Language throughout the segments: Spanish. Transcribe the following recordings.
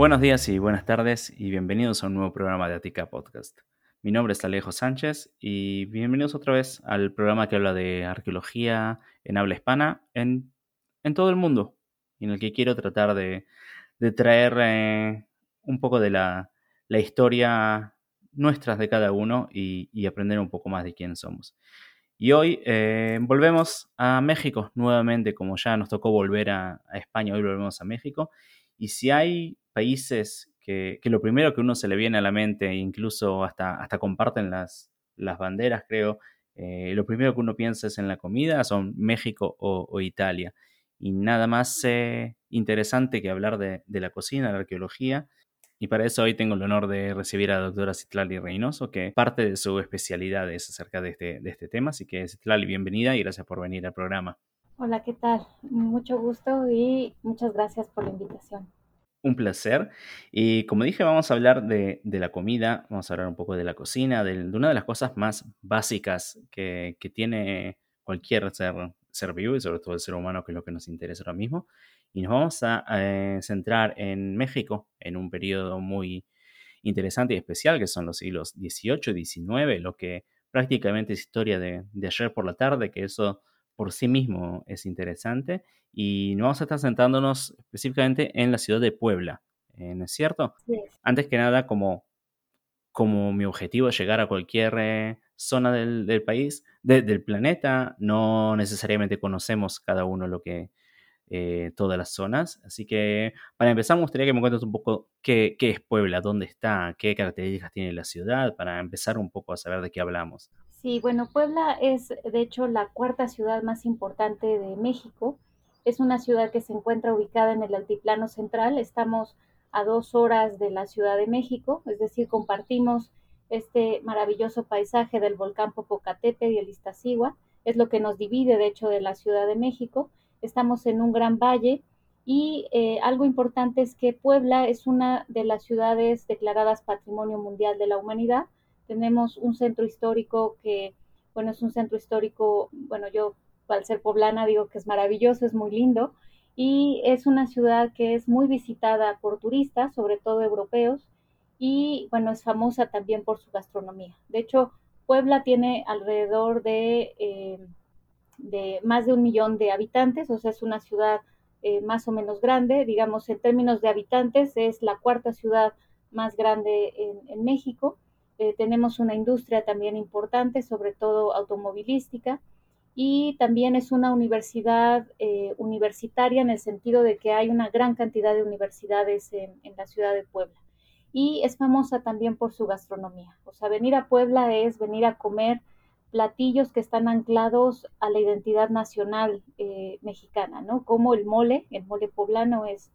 Buenos días y buenas tardes y bienvenidos a un nuevo programa de Atica Podcast. Mi nombre es Alejo Sánchez y bienvenidos otra vez al programa que habla de arqueología en habla hispana en, todo el mundo y en el que quiero tratar de, traer eh, un poco de la, historia nuestras de cada uno y, aprender un poco más de quién somos. Y hoy eh, volvemos a México nuevamente, como ya nos tocó volver a, a España, hoy volvemos a México. Y si hay países que, lo primero que uno se le viene a la mente, incluso hasta, hasta comparten las, las banderas, creo, eh, lo primero que uno piensa es en la comida, son México o, Italia. Y nada más eh, interesante que hablar de, la cocina, la arqueología. Y para eso hoy tengo el honor de recibir a la doctora Citlali Reynoso, que parte de su especialidad es acerca de este, de este tema. Así que Citlali, bienvenida y gracias por venir al programa. Hola, ¿qué tal? Mucho gusto y muchas gracias por la invitación un placer. Y como dije, vamos a hablar de, la comida, vamos a hablar un poco de la cocina, de, una de las cosas más básicas que, tiene cualquier ser, ser, vivo y sobre todo el ser humano, que es lo que nos interesa ahora mismo. Y nos vamos a, centrar en México, en un periodo muy interesante y especial, que son los siglos XVIII y XIX, lo que prácticamente es historia de, de ayer por la tarde, que eso por sí mismo es interesante y nos vamos a estar sentándonos específicamente en la ciudad de Puebla, ¿eh? ¿no es cierto? Antes que nada, como, como mi objetivo es llegar a cualquier eh, zona del, país, del planeta, no necesariamente conocemos cada uno lo que, eh, todas las zonas. Así que para empezar me gustaría que me cuentes un poco qué, qué, es Puebla, dónde está, qué características tiene la ciudad, para empezar un poco a saber de qué hablamos. Sí, bueno, Puebla es de hecho la cuarta ciudad más importante de México. Es una ciudad que se encuentra ubicada en el altiplano central. Estamos a dos horas de la Ciudad de México, es decir, compartimos este maravilloso paisaje del volcán Popocatépetl y el Iztaccíhuatl. Es lo que nos divide, de hecho, de la Ciudad de México. Estamos en un gran valle y eh, algo importante es que Puebla es una de las ciudades declaradas Patrimonio Mundial de la Humanidad tenemos un centro histórico que, bueno, es un centro histórico, bueno, yo al ser poblana digo que es maravilloso, es muy lindo y es una ciudad que es muy visitada por turistas, sobre todo europeos, y bueno, es famosa también por su gastronomía. De hecho, Puebla tiene alrededor de, eh, de más de un millón de habitantes, o sea, es una ciudad eh, más o menos grande, digamos, en términos de habitantes, es la cuarta ciudad más grande en México eh, tenemos una industria también importante, sobre todo automovilística, y también es una universidad eh, universitaria en el sentido de que hay una gran cantidad de universidades en, la ciudad de Puebla. Y es famosa también por su gastronomía. O sea, venir a Puebla es venir a comer platillos que están anclados a la identidad nacional eh, mexicana, ¿no? Como el mole, el mole poblano es,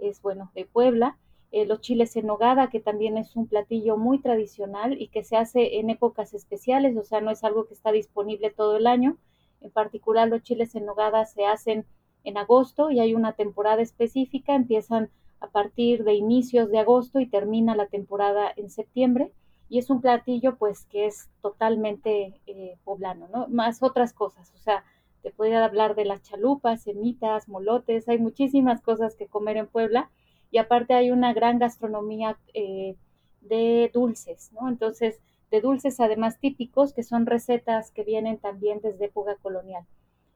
es bueno, de Puebla, eh, los chiles en nogada, que también es un platillo muy tradicional y que se hace en épocas especiales, o sea, no es algo que está disponible todo el año. En particular, los chiles en nogada se hacen en agosto y hay una temporada específica, empiezan a partir de inicios de agosto y termina la temporada en septiembre. Y es un platillo pues que es totalmente eh, poblano, ¿no? Más otras cosas, o sea, te podría hablar de las chalupas, semitas, molotes, hay muchísimas cosas que comer en Puebla y aparte hay una gran gastronomía eh, de dulces, ¿no? Entonces, de dulces además típicos, que son recetas que vienen también desde época colonial.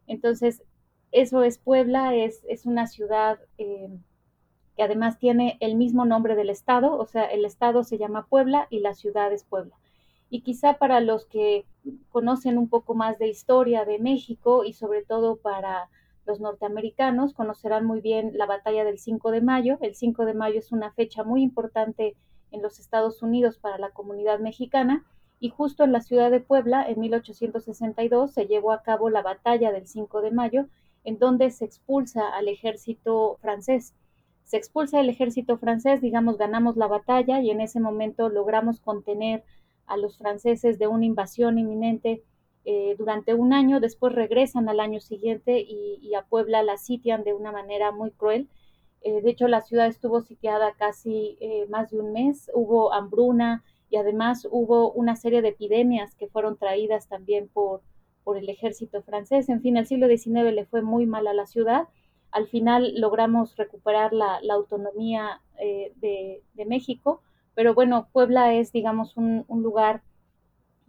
Entonces, eso es Puebla, es, es una ciudad eh, que además tiene el mismo nombre del estado, o sea, el estado se llama Puebla y la ciudad es Puebla. Y quizá para los que conocen un poco más de historia de México y sobre todo para los norteamericanos conocerán muy bien la batalla del 5 de mayo. El 5 de mayo es una fecha muy importante en los Estados Unidos para la comunidad mexicana y justo en la ciudad de Puebla, en 1862, se llevó a cabo la batalla del 5 de mayo, en donde se expulsa al ejército francés. Se expulsa el ejército francés, digamos, ganamos la batalla y en ese momento logramos contener a los franceses de una invasión inminente eh, durante un año, después regresan al año siguiente y, a Puebla la sitian de una manera muy cruel. Eh, de hecho, la ciudad estuvo sitiada casi eh, más de un mes, hubo hambruna y además hubo una serie de epidemias que fueron traídas también por, por el ejército francés. En fin, el siglo XIX le fue muy mal a la ciudad. Al final logramos recuperar la, la autonomía de, México, pero bueno, Puebla es, digamos, un lugar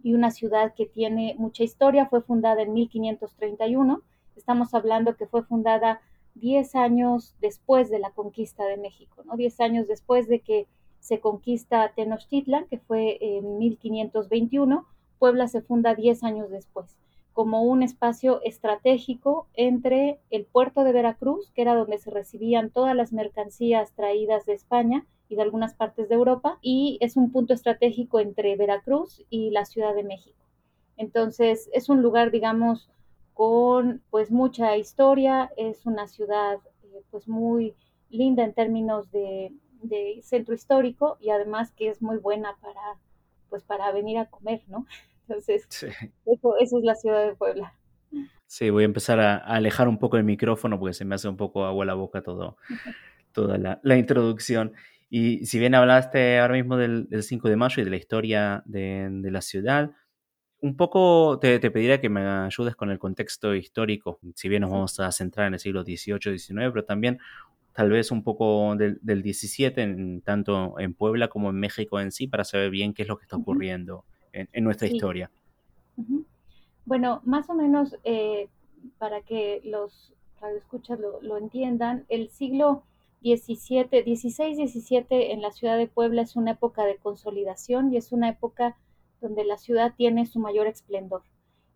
y una ciudad que tiene mucha historia, fue fundada en 1531, estamos hablando que fue fundada 10 años después de la conquista de México, ¿no? 10 años después de que se conquista Tenochtitlan, que fue en 1521, Puebla se funda 10 años después, como un espacio estratégico entre el puerto de Veracruz, que era donde se recibían todas las mercancías traídas de España y de algunas partes de Europa, y es un punto estratégico entre Veracruz y la Ciudad de México. Entonces, es un lugar, digamos, con pues mucha historia, es una ciudad eh, pues muy linda en términos de, de, centro histórico y además que es muy buena para pues para venir a comer, ¿no? Entonces, sí. eso, eso, es la ciudad de Puebla. Sí, voy a empezar a, a, alejar un poco el micrófono porque se me hace un poco agua la boca todo, toda la, la introducción. Y si bien hablaste ahora mismo del, del 5 de mayo y de la historia de, de la ciudad, un poco te, te, pediría que me ayudes con el contexto histórico, si bien nos vamos a centrar en el siglo XVIII, XIX, pero también tal vez un poco del, del XVII, en, tanto en Puebla como en México en sí, para saber bien qué es lo que está ocurriendo en, en, nuestra sí. historia. Bueno, más o menos eh, para que los radioescuchas lo, lo entiendan, el siglo 17, 16, 17 en la ciudad de Puebla es una época de consolidación y es una época donde la ciudad tiene su mayor esplendor.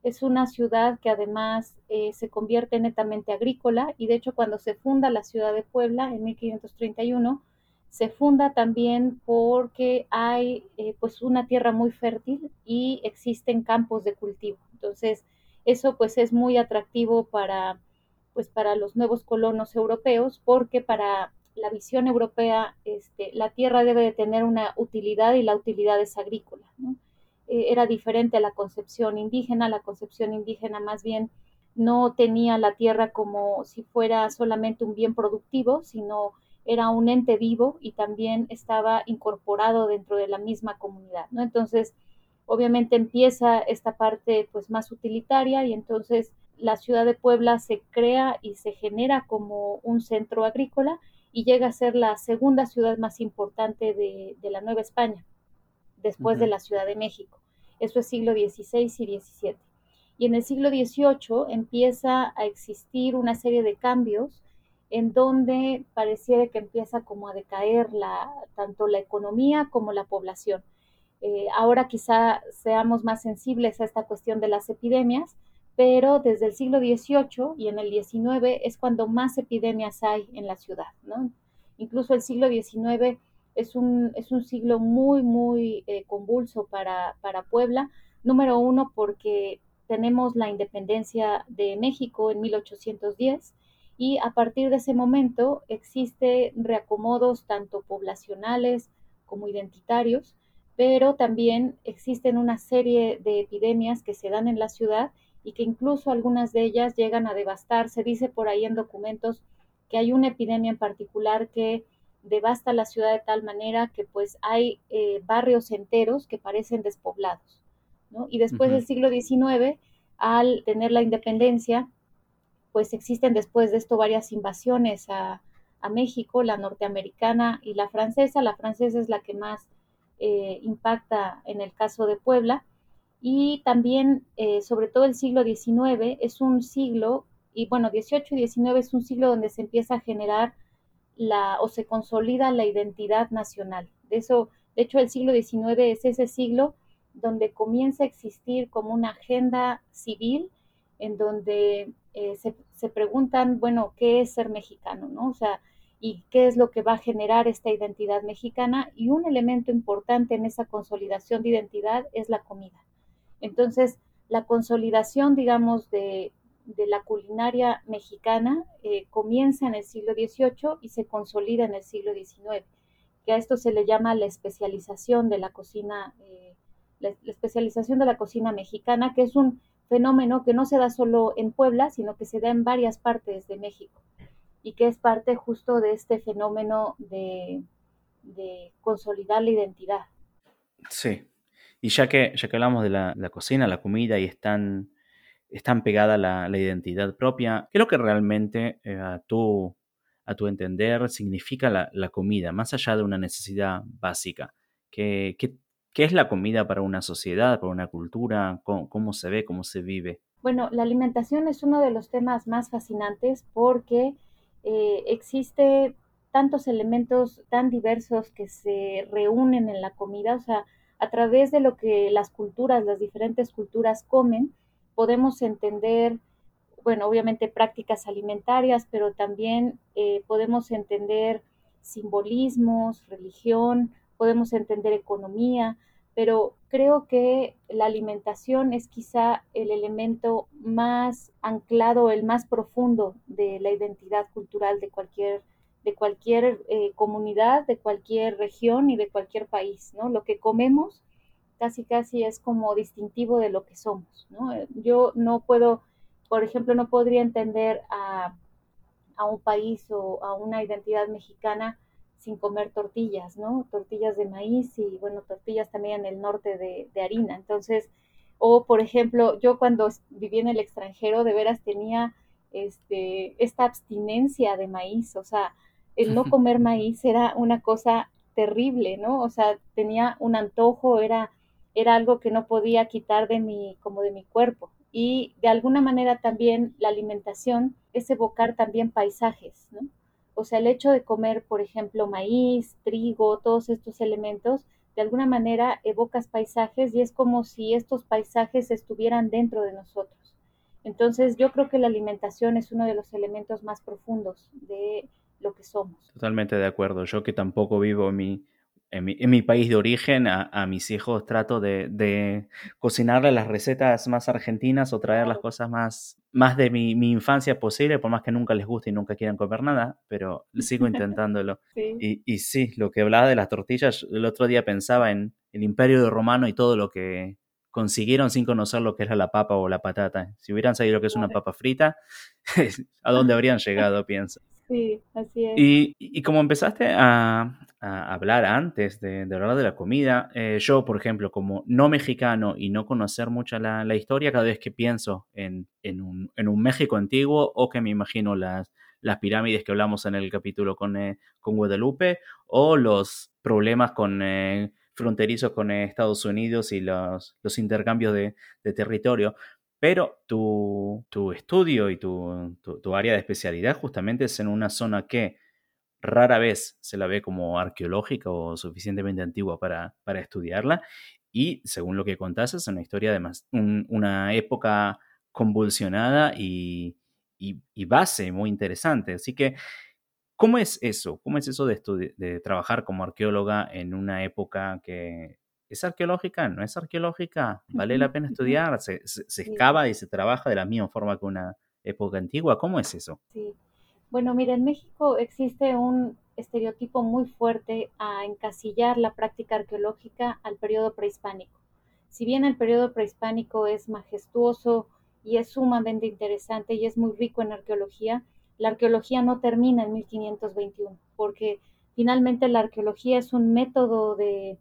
Es una ciudad que además eh, se convierte netamente agrícola y de hecho cuando se funda la ciudad de Puebla en 1531, se funda también porque hay eh, pues una tierra muy fértil y existen campos de cultivo. Entonces, eso pues es muy atractivo para pues para los nuevos colonos europeos porque para la visión europea este, la tierra debe de tener una utilidad y la utilidad es agrícola. Eh, era diferente a la concepción indígena, la concepción indígena más bien no tenía la tierra como si fuera solamente un bien productivo, sino era un ente vivo y también estaba incorporado dentro de la misma comunidad, ¿no? Entonces, obviamente empieza esta parte pues más utilitaria y entonces la ciudad de Puebla se crea y se genera como un centro agrícola y llega a ser la segunda ciudad más importante de, de la Nueva España, después uh -huh. de la Ciudad de México. Eso es siglo XVI y XVII. Y en el siglo XVIII empieza a existir una serie de cambios en donde pareciera que empieza como a decaer la, tanto la economía como la población. Eh, ahora quizá seamos más sensibles a esta cuestión de las epidemias, pero desde el siglo XVIII y en el XIX es cuando más epidemias hay en la ciudad. ¿no? Incluso el siglo XIX es un, es un siglo muy, muy eh, convulso para, para Puebla. Número uno, porque tenemos la independencia de México en 1810 y a partir de ese momento existe reacomodos tanto poblacionales como identitarios, pero también existen una serie de epidemias que se dan en la ciudad y que incluso algunas de ellas llegan a devastar. Se dice por ahí en documentos que hay una epidemia en particular que devasta la ciudad de tal manera que pues hay eh, barrios enteros que parecen despoblados. ¿no? Y después uh -huh. del siglo XIX, al tener la independencia, pues existen después de esto varias invasiones a, a México, la norteamericana y la francesa. La francesa es la que más eh, impacta en el caso de Puebla y también, eh, sobre todo el siglo XIX, es un siglo, y bueno, 18 y 19 es un siglo donde se empieza a generar la, o se consolida la identidad nacional. De eso, de hecho, el siglo XIX es ese siglo donde comienza a existir como una agenda civil en donde eh, se, se, preguntan, bueno, ¿qué es ser mexicano? ¿no? O sea, y qué es lo que va a generar esta identidad mexicana. Y un elemento importante en esa consolidación de identidad es la comida. Entonces, la consolidación, digamos, de, de la culinaria mexicana eh, comienza en el siglo XVIII y se consolida en el siglo XIX, que a esto se le llama la especialización de la cocina, eh, la, la, especialización de la cocina mexicana, que es un fenómeno que no se da solo en Puebla, sino que se da en varias partes de México y que es parte justo de este fenómeno de, de consolidar la identidad. Sí, y ya que, ya que hablamos de la, la cocina, la comida y es tan, es tan pegada la, la, identidad propia, ¿qué es lo que realmente eh, a, tu, a tu entender, significa la, comida, más allá de una necesidad básica? ¿Qué, es la comida para una sociedad, para una cultura? ¿Cómo, se ve, cómo se vive? Bueno, la alimentación es uno de los temas más fascinantes porque eh, existe tantos elementos tan diversos que se reúnen en la comida, o sea, a través de lo que las culturas, las diferentes culturas comen, podemos entender bueno, obviamente prácticas alimentarias, pero también eh, podemos entender simbolismos, religión, podemos entender economía, pero creo que la alimentación es quizá el elemento más anclado, el más profundo de la identidad cultural de cualquier, de cualquier eh, comunidad, de cualquier región y de cualquier país, ¿no? Lo que comemos casi casi es como distintivo de lo que somos, ¿no? Yo no puedo por ejemplo, no podría entender a, un país o a una identidad mexicana sin comer tortillas, ¿no? Tortillas de maíz y, bueno, tortillas también en el norte de, de, harina. Entonces, o por ejemplo, yo cuando viví en el extranjero, de veras tenía este, esta abstinencia de maíz, o sea, el no comer maíz era una cosa terrible, ¿no? O sea, tenía un antojo, era, era algo que no podía quitar de mi, como de mi cuerpo y de alguna manera también la alimentación es evocar también paisajes, ¿no? O sea, el hecho de comer, por ejemplo, maíz, trigo, todos estos elementos, de alguna manera evocas paisajes y es como si estos paisajes estuvieran dentro de nosotros. Entonces, yo creo que la alimentación es uno de los elementos más profundos de lo que somos. Totalmente de acuerdo. Yo que tampoco vivo mi, en mi, país de origen, a, mis hijos trato de, de, cocinarles las recetas más argentinas o traer las cosas más, más de mi, infancia posible, por más que nunca les guste y nunca quieran comer nada, pero sigo intentándolo. Y, y, sí, lo que hablaba de las tortillas, el otro día pensaba en el imperio romano y todo lo que consiguieron sin conocer lo que era la papa o la patata. Si hubieran sabido lo que es una papa frita, ¿a dónde habrían llegado, pienso? Sí, así es. Y, como empezaste a, hablar antes de, hablar de la comida, eh, yo, por ejemplo, como no mexicano y no conocer mucha la, historia, cada vez que pienso en, un, México antiguo o que me imagino las, las pirámides que hablamos en el capítulo con, eh, con Guadalupe o los problemas con... Eh, fronterizos con Estados Unidos y los, los intercambios de, de territorio. Pero tu, estudio y tu, área de especialidad justamente es en una zona que rara vez se la ve como arqueológica o suficientemente antigua para, estudiarla. Y según lo que contás, es una historia de más, una época convulsionada y, y, base muy interesante. Así que, ¿cómo es eso? ¿Cómo es eso de, de trabajar como arqueóloga en una época que ¿Es arqueológica? ¿No es arqueológica? ¿Vale la pena estudiar? ¿Se, se, excava y se trabaja de la misma forma que una época antigua? ¿Cómo es eso? Sí. Bueno, mira, en México existe un estereotipo muy fuerte a encasillar la práctica arqueológica al periodo prehispánico. Si bien el periodo prehispánico es majestuoso y es sumamente interesante y es muy rico en arqueología, la arqueología no termina en 1521, porque finalmente la arqueología es un método de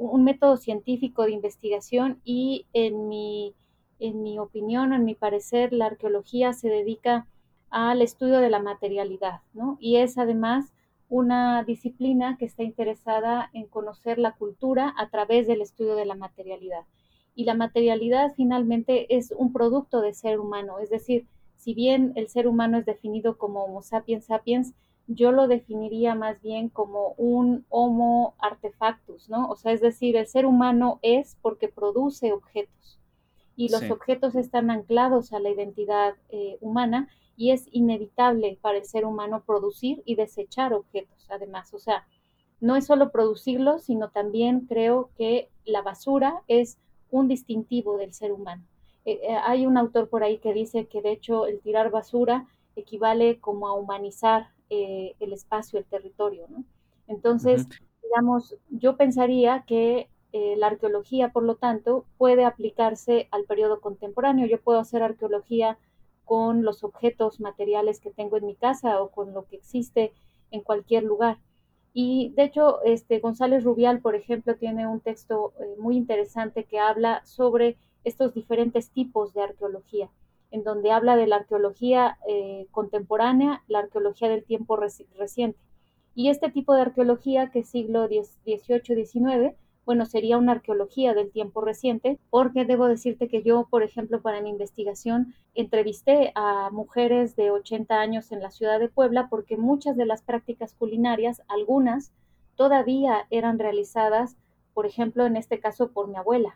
un método científico de investigación y en mi, en mi opinión, en mi parecer, la arqueología se dedica al estudio de la materialidad, ¿no? Y es además una disciplina que está interesada en conocer la cultura a través del estudio de la materialidad. Y la materialidad finalmente es un producto de ser humano, es decir, si bien el ser humano es definido como Homo sapiens sapiens, yo lo definiría más bien como un homo artefactus, ¿no? O sea, es decir, el ser humano es porque produce objetos y los objetos están anclados a la identidad eh, humana y es inevitable para el ser humano producir y desechar objetos, además. O sea, no es solo producirlos, sino también creo que la basura es un distintivo del ser humano. Eh, eh, hay un autor por ahí que dice que de hecho el tirar basura equivale como a humanizar eh, el espacio, el territorio, ¿no? Entonces, digamos, yo pensaría que eh, la arqueología, por lo tanto, puede aplicarse al periodo contemporáneo. Yo puedo hacer arqueología con los objetos materiales que tengo en mi casa o con lo que existe en cualquier lugar. Y de hecho, este González Rubial, por ejemplo, tiene un texto eh, muy interesante que habla sobre estos diferentes tipos de arqueología. En donde habla de la arqueología eh, contemporánea, la arqueología del tiempo reciente. Y este tipo de arqueología, que es siglo XVIII-XIX, bueno, sería una arqueología del tiempo reciente, porque debo decirte que yo, por ejemplo, para mi investigación, entrevisté a mujeres de 80 años en la ciudad de Puebla, porque muchas de las prácticas culinarias, algunas, todavía eran realizadas, por ejemplo, en este caso por mi abuela.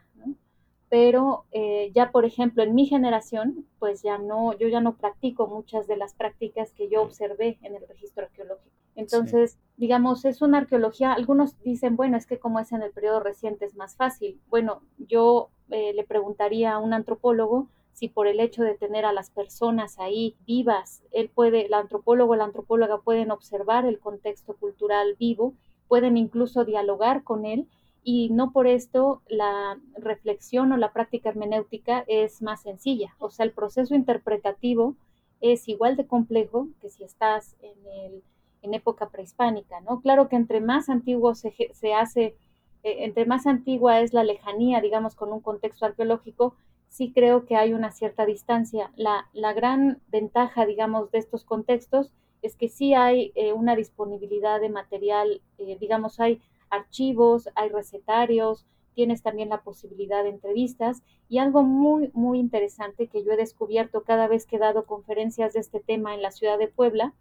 Pero eh, ya por ejemplo en mi generación, pues ya no, yo ya no practico muchas de las prácticas que yo observé en el registro arqueológico. Entonces, digamos, es una arqueología, algunos dicen, bueno, es que como es en el periodo reciente es más fácil. Bueno, yo eh, le preguntaría a un antropólogo si por el hecho de tener a las personas ahí vivas, él puede, el antropólogo o la antropóloga pueden observar el contexto cultural vivo, pueden incluso dialogar con él y no por esto la reflexión o la práctica hermenéutica es más sencilla. O sea, el proceso interpretativo es igual de complejo que si estás en, el, en época prehispánica, ¿no? Claro que entre más antiguo se, se hace, eh, entre más antigua es la lejanía, digamos, con un contexto arqueológico, sí creo que hay una cierta distancia. La, la gran ventaja, digamos, de estos contextos es que sí hay eh, una disponibilidad de material, eh, digamos, hay archivos, hay recetarios, tienes también la posibilidad de entrevistas y algo muy, muy interesante que yo he descubierto cada vez que he dado conferencias de este tema en la ciudad de Puebla,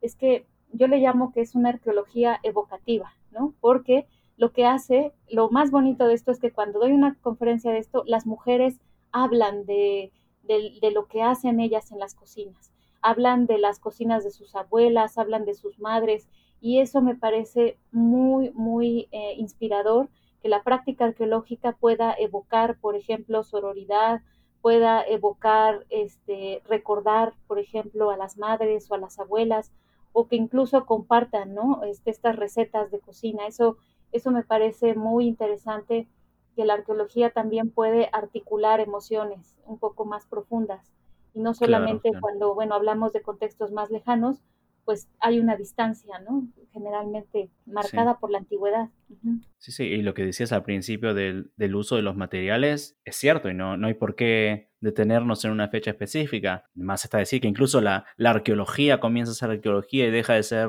es que yo le llamo que es una arqueología evocativa, ¿no? Porque lo que hace, lo más bonito de esto es que cuando doy una conferencia de esto, las mujeres hablan de, de, de lo que hacen ellas en las cocinas, hablan de las cocinas de sus abuelas, hablan de sus madres, y eso me parece muy, muy eh, inspirador, que la práctica arqueológica pueda evocar, por ejemplo, sororidad, pueda evocar, este, recordar, por ejemplo, a las madres o a las abuelas, o que incluso compartan, ¿no? Este, estas recetas de cocina. Eso, eso me parece muy interesante, que la arqueología también puede articular emociones un poco más profundas, y no solamente claro, claro. cuando, bueno, hablamos de contextos más lejanos, pues hay una distancia, ¿no? Generalmente marcada sí. por la antigüedad. Uh -huh. Sí, sí, y lo que decías al principio del, del, uso de los materiales es cierto y no, no hay por qué detenernos en una fecha específica. Más está decir que incluso la, la arqueología comienza a ser arqueología y deja de ser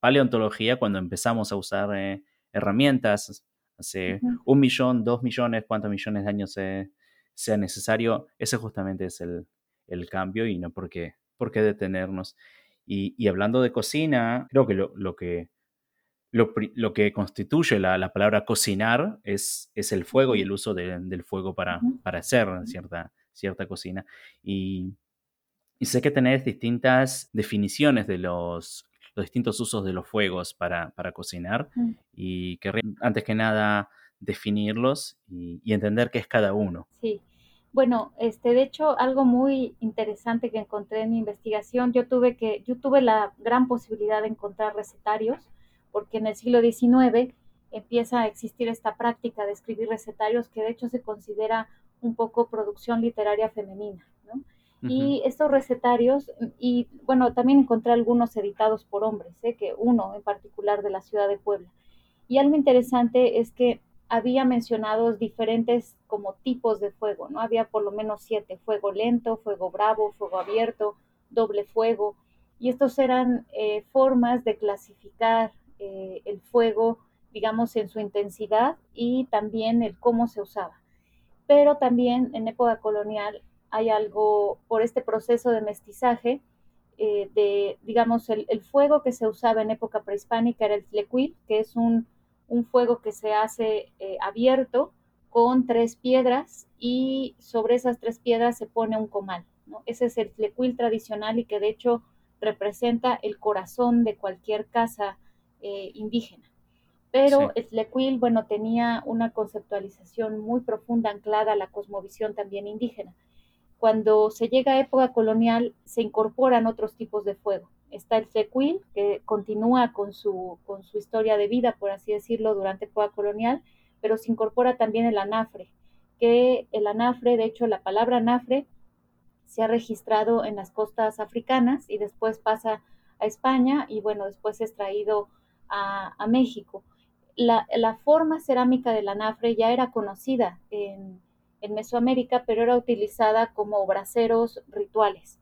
paleontología cuando empezamos a usar eh, herramientas. Hace uh -huh. un millón, dos millones, cuántos millones de años se, sea necesario. Ese justamente es el, el cambio y no por qué, por qué detenernos. Y, y, hablando de cocina, creo que lo, lo que, lo, lo, que constituye la, la, palabra cocinar es, es el fuego y el uso de, del fuego para, para hacer cierta, cierta cocina. Y, y, sé que tenés distintas definiciones de los, los distintos usos de los fuegos para, para cocinar y querría antes que nada definirlos y, y entender qué es cada uno. Sí. Bueno, este, de hecho, algo muy interesante que encontré en mi investigación, yo tuve que, yo tuve la gran posibilidad de encontrar recetarios, porque en el siglo XIX empieza a existir esta práctica de escribir recetarios que de hecho se considera un poco producción literaria femenina, ¿no? Uh -huh. Y estos recetarios, y bueno, también encontré algunos editados por hombres, ¿eh? que uno en particular de la ciudad de Puebla. Y algo interesante es que había mencionado diferentes como tipos de fuego, ¿no? Había por lo menos siete, fuego lento, fuego bravo, fuego abierto, doble fuego, y estos eran eh, formas de clasificar eh, el fuego, digamos, en su intensidad y también el cómo se usaba. Pero también en época colonial hay algo, por este proceso de mestizaje, eh, de, digamos, el, fuego que se usaba en época prehispánica era el tlecuil, que es un un fuego que se hace eh, abierto con tres piedras y sobre esas tres piedras se pone un comal. ¿no? Ese es el flecuil tradicional y que de hecho representa el corazón de cualquier casa eh, indígena. Pero sí. el flecuil, bueno, tenía una conceptualización muy profunda anclada a la cosmovisión también indígena. Cuando se llega a época colonial, se incorporan otros tipos de fuego está el Tecuil, que continúa con su, con su historia de vida, por así decirlo, durante época colonial, pero se incorpora también el anafre, que el anafre, de hecho, la palabra anafre se ha registrado en las costas africanas y después pasa a España y bueno, después es traído a, a México. La, la, forma cerámica del anafre ya era conocida en, en Mesoamérica, pero era utilizada como braseros rituales.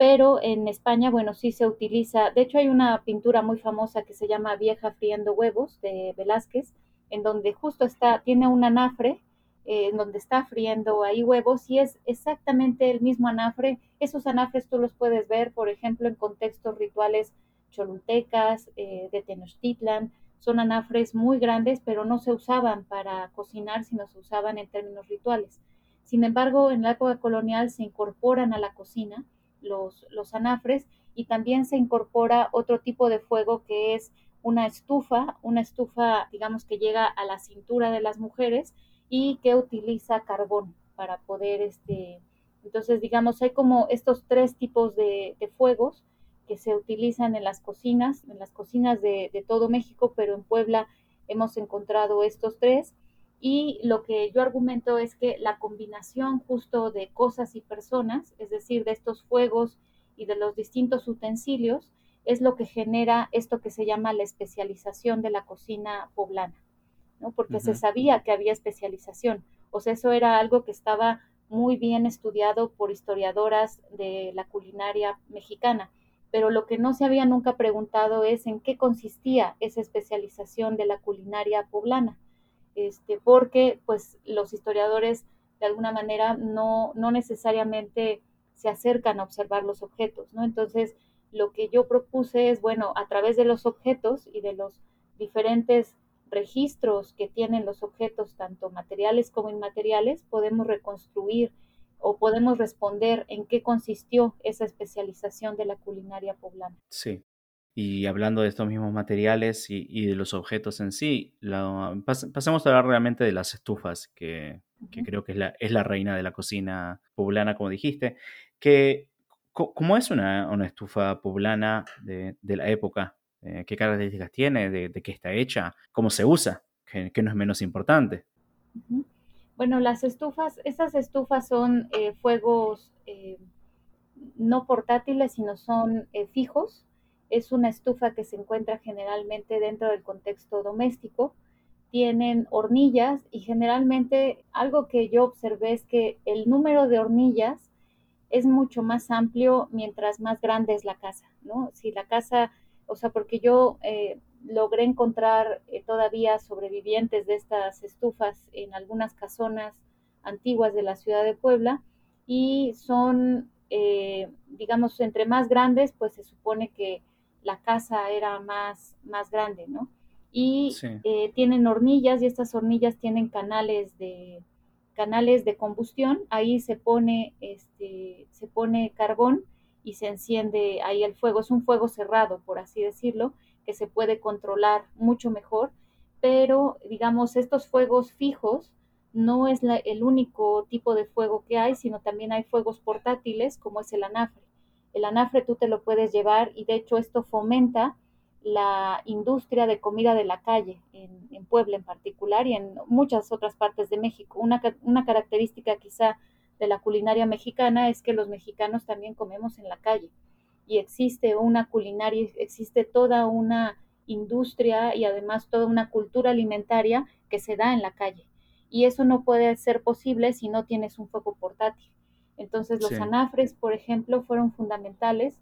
Pero en España, bueno, sí se utiliza, de hecho hay una pintura muy famosa que se llama Vieja friendo huevos de Velázquez, en donde justo está, tiene un anafre, eh, en donde está friendo ahí huevos y es exactamente el mismo anafre. Esos anafres tú los puedes ver, por ejemplo, en contextos rituales cholultecas, eh, de Tenochtitlan, son anafres muy grandes, pero no se usaban para cocinar, sino se usaban en términos rituales. Sin embargo, en la época colonial se incorporan a la cocina los, los anafres y también se incorpora otro tipo de fuego que es una estufa, una estufa, digamos, que llega a la cintura de las mujeres y que utiliza carbón para poder, este, entonces, digamos, hay como estos tres tipos de, de fuegos que se utilizan en las cocinas, en las cocinas de, de, todo México, pero en Puebla hemos encontrado estos tres. Y lo que yo argumento es que la combinación justo de cosas y personas, es decir, de estos fuegos y de los distintos utensilios, es lo que genera esto que se llama la especialización de la cocina poblana, ¿no? Porque uh -huh. se sabía que había especialización, o sea, eso era algo que estaba muy bien estudiado por historiadoras de la culinaria mexicana pero lo que no se había nunca preguntado es en qué consistía esa especialización de la culinaria poblana, este, porque pues los historiadores de alguna manera no, no necesariamente se acercan a observar los objetos, ¿no? Entonces, lo que yo propuse es, bueno, a través de los objetos y de los diferentes registros que tienen los objetos, tanto materiales como inmateriales, podemos reconstruir o podemos responder en qué consistió esa especialización de la culinaria poblana. Sí. Y hablando de estos mismos materiales y, y de los objetos en sí, la, pas, pasemos a hablar realmente de las estufas, que, uh -huh. creo que es la, es la, reina de la cocina poblana, como dijiste. Que, ¿Cómo es una, una estufa poblana de, de la época? Eh, ¿Qué características tiene? De, ¿De, qué está hecha? ¿Cómo se usa? Que, que no es menos importante. Bueno, las estufas, esas estufas son eh, fuegos eh, no portátiles, sino son eh, fijos. Es una estufa que se encuentra generalmente dentro del contexto doméstico. Tienen hornillas y generalmente algo que yo observé es que el número de hornillas es mucho más amplio mientras más grande es la casa, ¿no? Si la casa, o sea, porque yo logré encontrar eh, todavía sobrevivientes de estas estufas en algunas casonas antiguas de la ciudad de Puebla y son, eh, digamos, entre más grandes, pues se supone que la casa era más, más grande, ¿no? Y sí. eh, tienen hornillas y estas hornillas tienen canales de, canales de combustión, ahí se pone, este, se pone carbón y se enciende ahí el fuego, es un fuego cerrado, por así decirlo, que se puede controlar mucho mejor, pero digamos, estos fuegos fijos no es la, el único tipo de fuego que hay, sino también hay fuegos portátiles como es el anafre. El anafre tú te lo puedes llevar y de hecho esto fomenta la industria de comida de la calle en, Puebla en particular y en muchas otras partes de México. Una, una característica quizá de la culinaria mexicana es que los mexicanos también comemos en la calle y existe una culinaria, existe toda una industria y además toda una cultura alimentaria que se da en la calle. Y eso no puede ser posible si no tienes un fuego portátil. Entonces los sí. anafres, por ejemplo, fueron fundamentales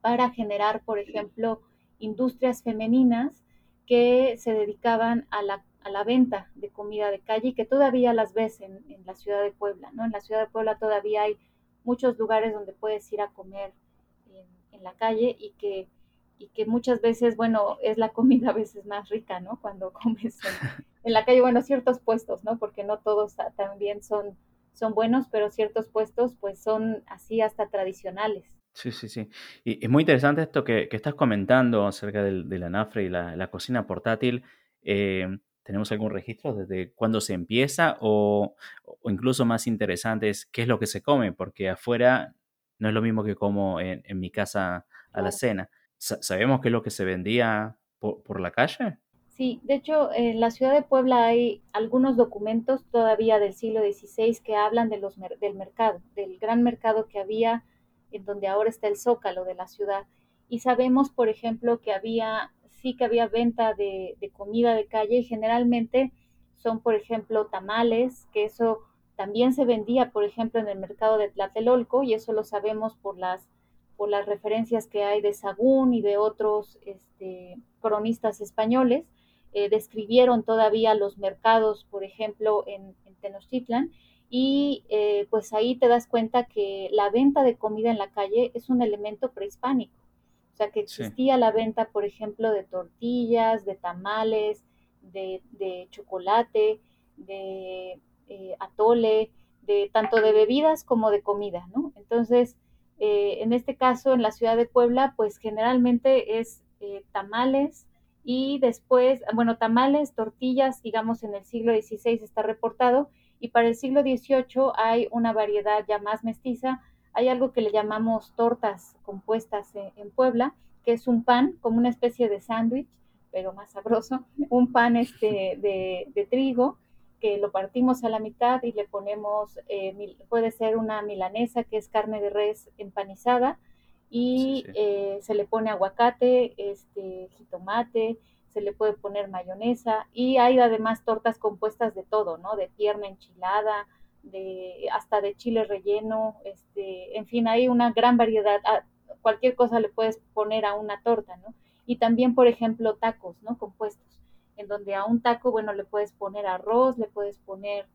para generar, por ejemplo, industrias femeninas que se dedicaban a la, a la venta de comida de calle y que todavía las ves en, en, la ciudad de Puebla, ¿no? En la ciudad de Puebla todavía hay muchos lugares donde puedes ir a comer en, en la calle y que, y que muchas veces, bueno, es la comida a veces más rica, ¿no? Cuando comes en, en la calle, bueno, ciertos puestos, ¿no? Porque no todos también son, son buenos, pero ciertos puestos pues son así hasta tradicionales. Sí, sí, sí. Y es muy interesante esto que, que estás comentando acerca del, del anafre y la, la cocina portátil. Eh, ¿Tenemos algún registro desde cuándo se empieza? O, o, incluso más interesante es qué es lo que se come, porque afuera no es lo mismo que como en, en mi casa a claro. la cena. ¿Sabemos qué es lo que se vendía por, por la calle? Sí, de hecho, en la ciudad de Puebla hay algunos documentos todavía del siglo XVI que hablan de los, del mercado, del gran mercado que había en donde ahora está el zócalo de la ciudad. Y sabemos, por ejemplo, que había, sí que había venta de, de comida de calle y generalmente son, por ejemplo, tamales, que eso también se vendía, por ejemplo, en el mercado de Tlatelolco, y eso lo sabemos por las, por las referencias que hay de Sagún y de otros este, cronistas españoles. Eh, describieron todavía los mercados, por ejemplo, en, Tenochtitlan, y eh, pues ahí te das cuenta que la venta de comida en la calle es un elemento prehispánico. O sea, que existía la venta, por ejemplo, de tortillas, de tamales, de, de chocolate, de eh, atole, de tanto de bebidas como de comida, ¿no? Entonces, eh, en este caso, en la ciudad de Puebla, pues generalmente es eh, tamales y después, bueno, tamales, tortillas, digamos, en el siglo XVI está reportado y para el siglo XVIII hay una variedad ya más mestiza. Hay algo que le llamamos tortas compuestas en, Puebla, que es un pan como una especie de sándwich, pero más sabroso, un pan este de, de trigo que lo partimos a la mitad y le ponemos, eh, puede ser una milanesa que es carne de res empanizada y eh, se le pone aguacate, este, jitomate, se le puede poner mayonesa y hay además tortas compuestas de todo, ¿no? De pierna enchilada, de hasta de chile relleno, este, en fin, hay una gran variedad. Ah, cualquier cosa le puedes poner a una torta, ¿no? Y también, por ejemplo, tacos, ¿no? Compuestos en donde a un taco, bueno, le puedes poner arroz, le puedes poner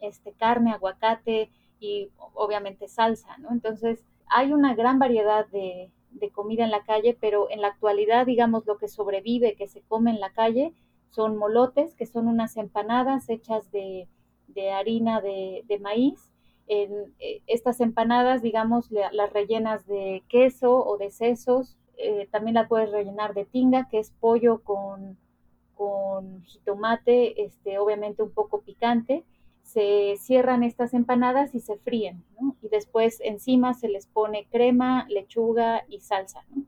este, carne, aguacate y obviamente salsa, ¿no? Entonces, hay una gran variedad de, comida en la calle, pero en la actualidad, digamos, lo que sobrevive, que se come en la calle, son molotes, que son unas empanadas hechas de, harina de, maíz. En, eh, estas empanadas, digamos, las rellenas de queso o de sesos, eh, también la puedes rellenar de tinga, que es pollo con, con jitomate, este, obviamente un poco picante. Se cierran estas empanadas y se fríen, ¿no? Y después encima se les pone crema, lechuga y salsa, ¿no?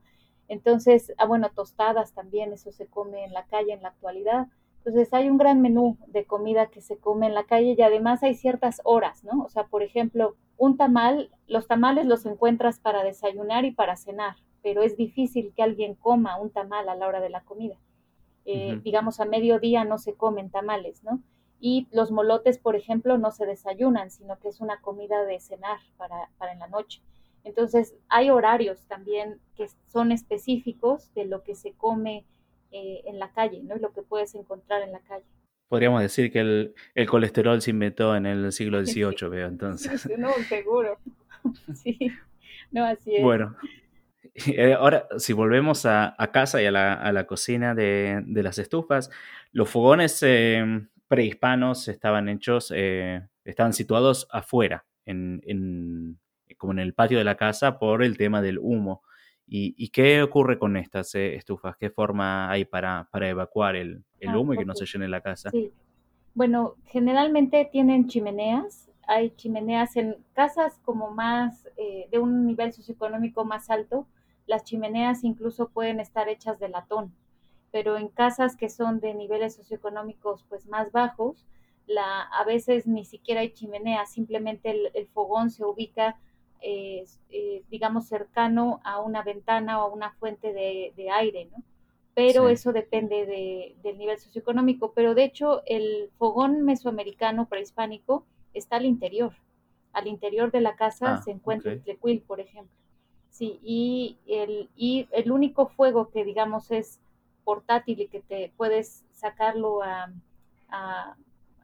Entonces, ah, bueno, tostadas también, eso se come en la calle en la actualidad. Entonces, hay un gran menú de comida que se come en la calle y además hay ciertas horas, ¿no? O sea, por ejemplo, un tamal, los tamales los encuentras para desayunar y para cenar, pero es difícil que alguien coma un tamal a la hora de la comida. Eh, digamos, a mediodía no se comen tamales, ¿no? Y los molotes, por ejemplo, no se desayunan, sino que es una comida de cenar para, para en la noche. Entonces, hay horarios también que son específicos de lo que se come eh, en la calle, ¿no? Y lo que puedes encontrar en la calle. Podríamos decir que el, el colesterol se inventó en el siglo XVIII, veo entonces. No, seguro. Sí, no, así es. Bueno, eh, ahora, si volvemos a, casa y a la, cocina de, las estufas, los fogones eh, prehispanos estaban hechos, eh, estaban situados afuera, en, como en el patio de la casa, por el tema del humo. ¿Y, qué ocurre con estas estufas? ¿Qué forma hay para, evacuar el, ah, humo y que no se llene la casa? Sí. Bueno, generalmente tienen chimeneas. Hay chimeneas en casas como más de un nivel socioeconómico más alto las chimeneas incluso pueden estar hechas de latón, pero en casas que son de niveles socioeconómicos pues más bajos, la, a veces ni siquiera hay chimenea, simplemente el, fogón se ubica, eh, eh, digamos, cercano a una ventana o a una fuente de, aire, ¿no? Pero eso depende del nivel socioeconómico. Pero de hecho, el fogón mesoamericano prehispánico está al interior. Al interior de la casa ah, se encuentra el tlecuil, por ejemplo. Sí, y el, y el único fuego que digamos es portátil y que te puedes sacarlo a,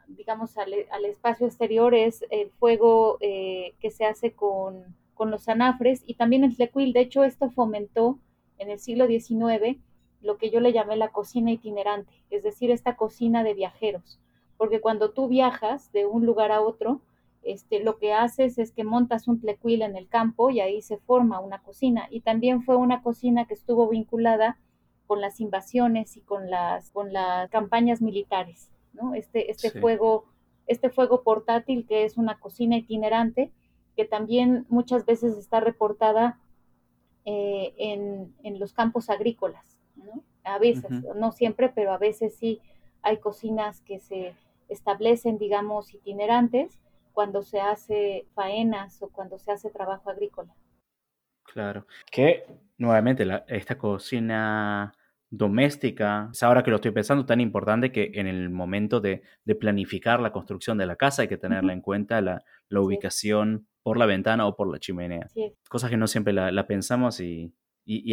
digamos, al, espacio exterior es el fuego eh, que se hace con, los anafres y también el tlecuil. De hecho, esto fomentó en el siglo XIX lo que yo le llamé la cocina itinerante, es decir, esta cocina de viajeros, porque cuando tú viajas de un lugar a otro, este, lo que haces es que montas un tlecuil en el campo y ahí se forma una cocina. Y también fue una cocina que estuvo vinculada con las invasiones y con las, con las campañas militares, ¿no? Este, este fuego, este fuego portátil que es una cocina itinerante, que también muchas veces está reportada eh, en, los campos agrícolas, ¿no? A veces, no siempre, pero a veces sí hay cocinas que se establecen, digamos, itinerantes cuando se hace faenas o cuando se hace trabajo agrícola. Claro. Que nuevamente esta cocina doméstica. Es ahora que lo estoy pensando tan importante que en el momento de, planificar la construcción de la casa hay que tenerla en cuenta la, ubicación por la ventana o por la chimenea. Cosas que no siempre la, pensamos y,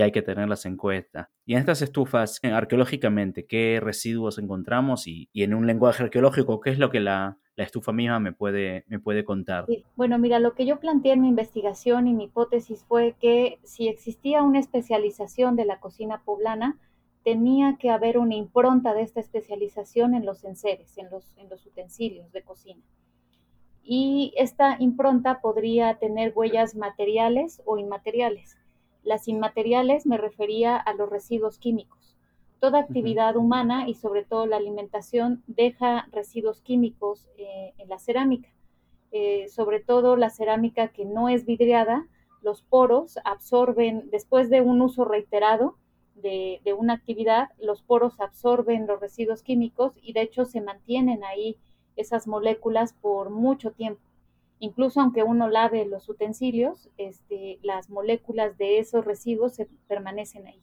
hay que tenerlas en cuenta. Y en estas estufas, eh, arqueológicamente, ¿qué residuos encontramos? Y, en un lenguaje arqueológico, ¿qué es lo que la, estufa misma me puede, me puede contar? Bueno, mira, lo que yo planteé en mi investigación y mi hipótesis fue que si existía una especialización de la cocina poblana, tenía que haber una impronta de esta especialización en los enseres, en los, en los utensilios de cocina. Y esta impronta podría tener huellas materiales o inmateriales. Las inmateriales me refería a los residuos químicos. Toda actividad humana y sobre todo la alimentación deja residuos químicos eh, en la cerámica. Eh, sobre todo la cerámica que no es vidriada, los poros absorben, después de un uso reiterado, de, una actividad, los poros absorben los residuos químicos y de hecho se mantienen ahí esas moléculas por mucho tiempo. Incluso aunque uno lave los utensilios, este, las moléculas de esos residuos se permanecen ahí.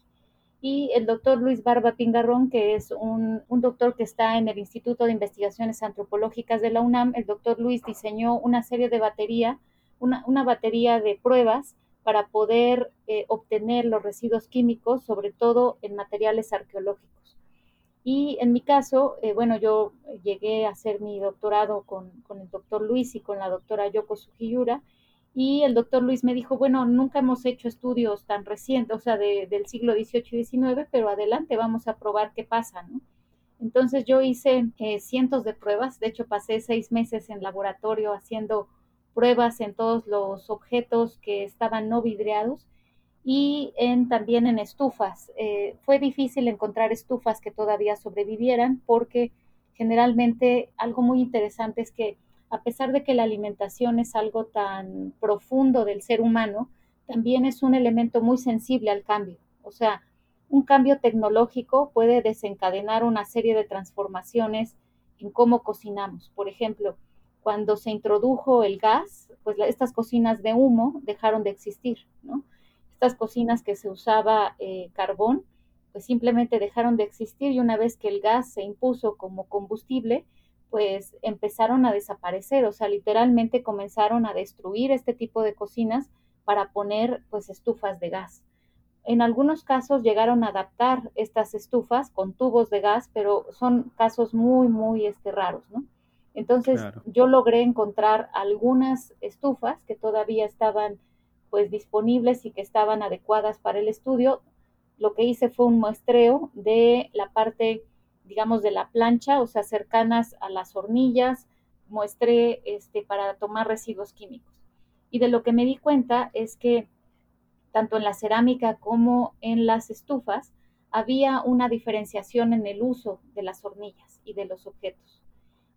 Y el doctor Luis Barba Pingarrón, que es un, doctor que está en el Instituto de Investigaciones Antropológicas de la UNAM, el doctor Luis diseñó una serie de batería, una, una batería de pruebas para poder eh, obtener los residuos químicos, sobre todo en materiales arqueológicos. Y en mi caso, eh, bueno, yo llegué a hacer mi doctorado con, el doctor Luis y con la doctora Yoko Sugiyura, y el doctor Luis me dijo, bueno, nunca hemos hecho estudios tan recientes, o sea, del siglo XVIII y XIX, pero adelante, vamos a probar qué pasa, ¿no? Entonces yo hice eh, cientos de pruebas, de hecho pasé seis meses en laboratorio haciendo pruebas en todos los objetos que estaban no vidriados y en, también en estufas. Eh, fue difícil encontrar estufas que todavía sobrevivieran porque generalmente algo muy interesante es que a pesar de que la alimentación es algo tan profundo del ser humano, también es un elemento muy sensible al cambio. O sea, un cambio tecnológico puede desencadenar una serie de transformaciones en cómo cocinamos. Por ejemplo, cuando se introdujo el gas, pues estas cocinas de humo dejaron de existir, ¿no? Estas cocinas que se usaba eh, carbón, pues simplemente dejaron de existir y una vez que el gas se impuso como combustible, pues empezaron a desaparecer, o sea, literalmente comenzaron a destruir este tipo de cocinas para poner pues estufas de gas. En algunos casos llegaron a adaptar estas estufas con tubos de gas, pero son casos muy, muy este, raros, ¿no? Entonces yo logré encontrar algunas estufas que todavía estaban pues disponibles y que estaban adecuadas para el estudio. Lo que hice fue un muestreo de la parte, digamos, de la plancha, o sea, cercanas a las hornillas, muestré este, para tomar residuos químicos. Y de lo que me di cuenta es que tanto en la cerámica como en las estufas había una diferenciación en el uso de las hornillas y de los objetos.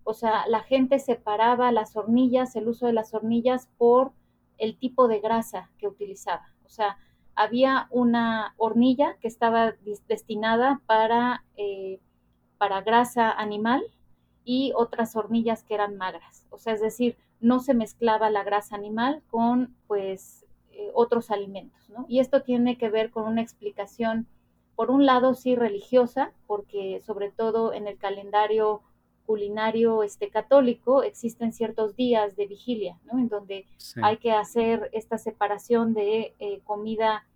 O sea, la gente separaba las hornillas, el uso de las hornillas por el tipo de grasa que utilizaba. O sea, había una hornilla que estaba destinada para, eh, para grasa animal y otras hornillas que eran magras. O sea, es decir, no se mezclaba la grasa animal con pues eh, otros alimentos, ¿no? Y esto tiene que ver con una explicación, por un lado sí religiosa, porque sobre todo en el calendario culinario este, católico existen ciertos días de vigilia, ¿no? En donde hay que hacer esta separación de eh, comida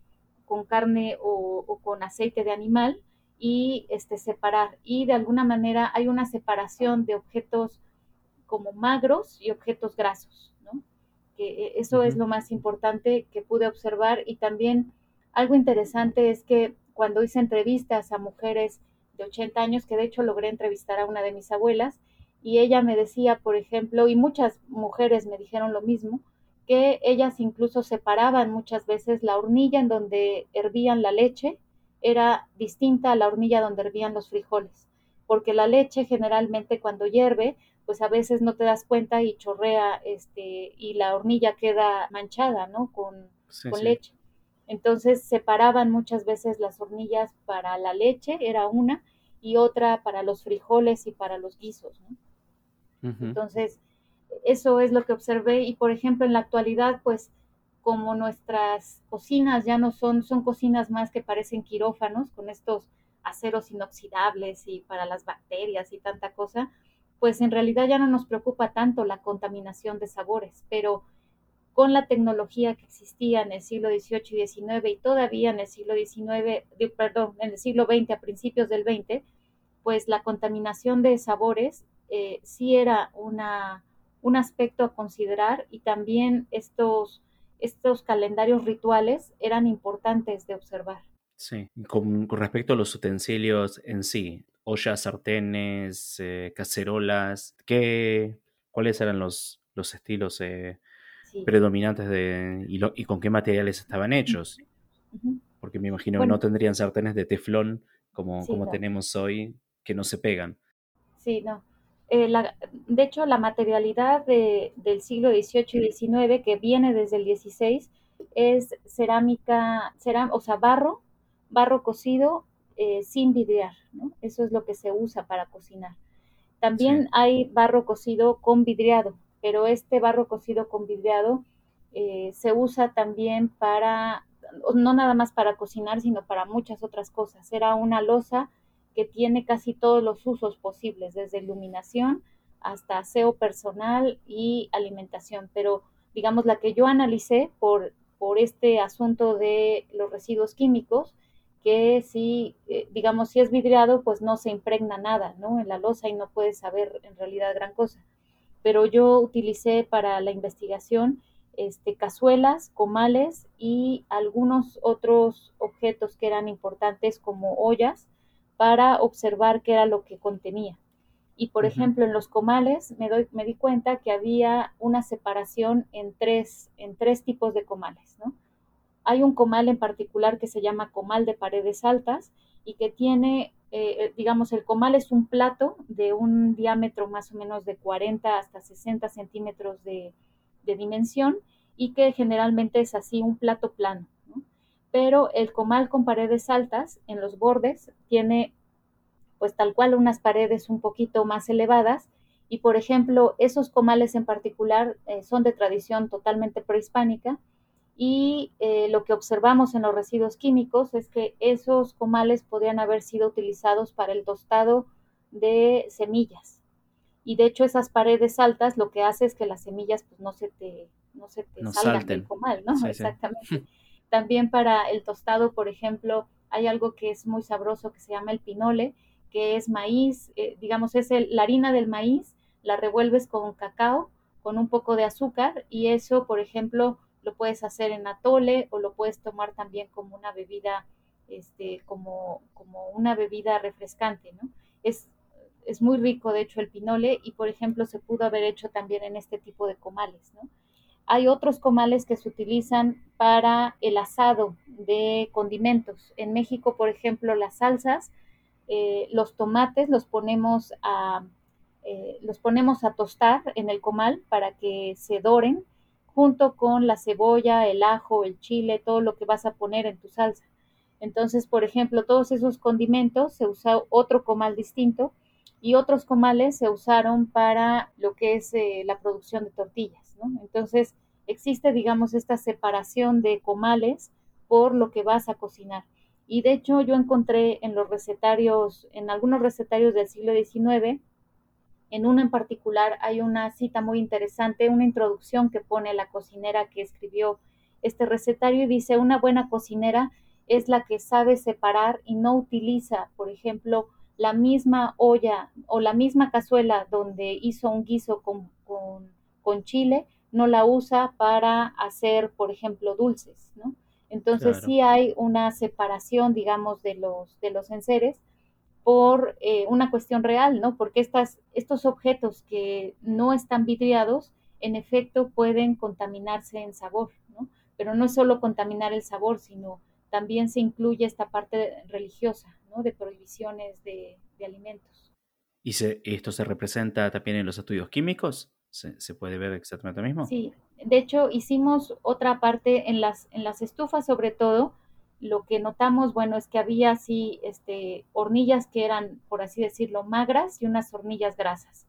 con carne o, con aceite de animal y este, separar. Y de alguna manera hay una separación de objetos como magros y objetos grasos, ¿no? Que eh, eso es lo más importante que pude observar y también algo interesante es que cuando hice entrevistas a mujeres de 80 años, que de hecho logré entrevistar a una de mis abuelas, y ella me decía, por ejemplo, y muchas mujeres me dijeron lo mismo, que ellas incluso separaban muchas veces la hornilla en donde hervían la leche, era distinta a la hornilla donde hervían los frijoles, porque la leche generalmente cuando hierve, pues a veces no te das cuenta y chorrea, este, y la hornilla queda manchada, ¿no? Con, con leche. Entonces separaban muchas veces las hornillas para la leche, era una, y otra para los frijoles y para los guisos. Entonces, eso es lo que observé y, por ejemplo, en la actualidad, pues como nuestras cocinas ya no son, son cocinas más que parecen quirófanos, con estos aceros inoxidables y para las bacterias y tanta cosa, pues en realidad ya no nos preocupa tanto la contaminación de sabores, pero con la tecnología que existía en el siglo XVIII y XIX y todavía en el siglo XIX, perdón, en el siglo XX, a principios del XX, pues la contaminación de sabores eh, sí era una, un aspecto a considerar y también estos, estos calendarios rituales eran importantes de observar. Sí, con, respecto a los utensilios en sí, ollas, sartenes, eh, cacerolas, ¿qué, ¿cuáles eran los, los estilos eh, predominantes de, y, con qué materiales estaban hechos? Porque me imagino que no tendrían sartenes de teflón como, como tenemos hoy, que no se pegan. Sí, no. Eh, de hecho, la materialidad del siglo XVIII y XIX, que viene desde el XVI, es cerámica, o sea, barro, barro cocido eh, sin vidriar, ¿no? Eso es lo que se usa para cocinar. También hay barro cocido con vidriado, pero este barro cocido con vidriado eh, se usa también para, no nada más para cocinar, sino para muchas otras cosas. Era una losa que tiene casi todos los usos posibles, desde iluminación hasta aseo personal y alimentación, pero digamos la que yo analicé por, por este asunto de los residuos químicos, que si, eh, digamos, si es vidriado, pues no se impregna nada, ¿no? En la losa y no puedes saber en realidad gran cosa. Pero yo utilicé para la investigación este, cazuelas, comales y algunos otros objetos que eran importantes como ollas para observar qué era lo que contenía. Y por ejemplo, en los comales me, doy, me di cuenta que había una separación en tres, en tres tipos de comales, ¿no? Hay un comal en particular que se llama comal de paredes altas y que tiene, eh, eh, digamos, el comal es un plato de un diámetro más o menos de 40 hasta 60 centímetros de, de dimensión y que generalmente es así un plato plano pero el comal con paredes altas en los bordes tiene pues tal cual unas paredes un poquito más elevadas y por ejemplo esos comales en particular eh, son de tradición totalmente prehispánica y eh, lo que observamos en los residuos químicos es que esos comales podrían haber sido utilizados para el tostado de semillas y de hecho esas paredes altas lo que hace es que las semillas pues no se te no se te salgan del comal, ¿no? Exactamente. También para el tostado, por ejemplo, hay algo que es muy sabroso que se llama el pinole, que es maíz, eh, digamos, es la harina del maíz, la revuelves con cacao, con un poco de azúcar y eso, por ejemplo, lo puedes hacer en atole o lo puedes tomar también como una bebida, este, como, como una bebida refrescante, ¿no? Es, es muy rico, de hecho, el pinole y, por ejemplo, se pudo haber hecho también en este tipo de comales, ¿no? Hay otros comales que se utilizan para el asado de condimentos. En México, por ejemplo, las salsas, eh, los tomates los ponemos a eh, los ponemos a tostar en el comal para que se doren junto con la cebolla, el ajo, el chile, todo lo que vas a poner en tu salsa. Entonces, por ejemplo, todos esos condimentos se usa otro comal distinto y otros comales se usaron para lo que es eh, la producción de tortillas. Entonces, existe, digamos, esta separación de comales por lo que vas a cocinar. Y de hecho, yo encontré en los recetarios, en algunos recetarios del siglo XIX, en uno en particular hay una cita muy interesante, una introducción que pone la cocinera que escribió este recetario y dice, una buena cocinera es la que sabe separar y no utiliza, por ejemplo, la misma olla o la misma cazuela donde hizo un guiso con, con con chile, no la usa para hacer, por ejemplo, dulces, ¿no? Entonces sí hay una separación, digamos, de los, de los enseres por eh, una cuestión real, ¿no? Porque estas, estos objetos que no están vidriados, en efecto, pueden contaminarse en sabor, ¿no? Pero no es solo contaminar el sabor, sino también se incluye esta parte religiosa, ¿no? De prohibiciones de, de alimentos. ¿Y se, esto se representa también en los estudios químicos? ¿Se, puede ver exactamente lo mismo? Sí, de hecho hicimos otra parte en las, en las estufas sobre todo, lo que notamos, bueno, es que había así este, hornillas que eran, por así decirlo, magras y unas hornillas grasas.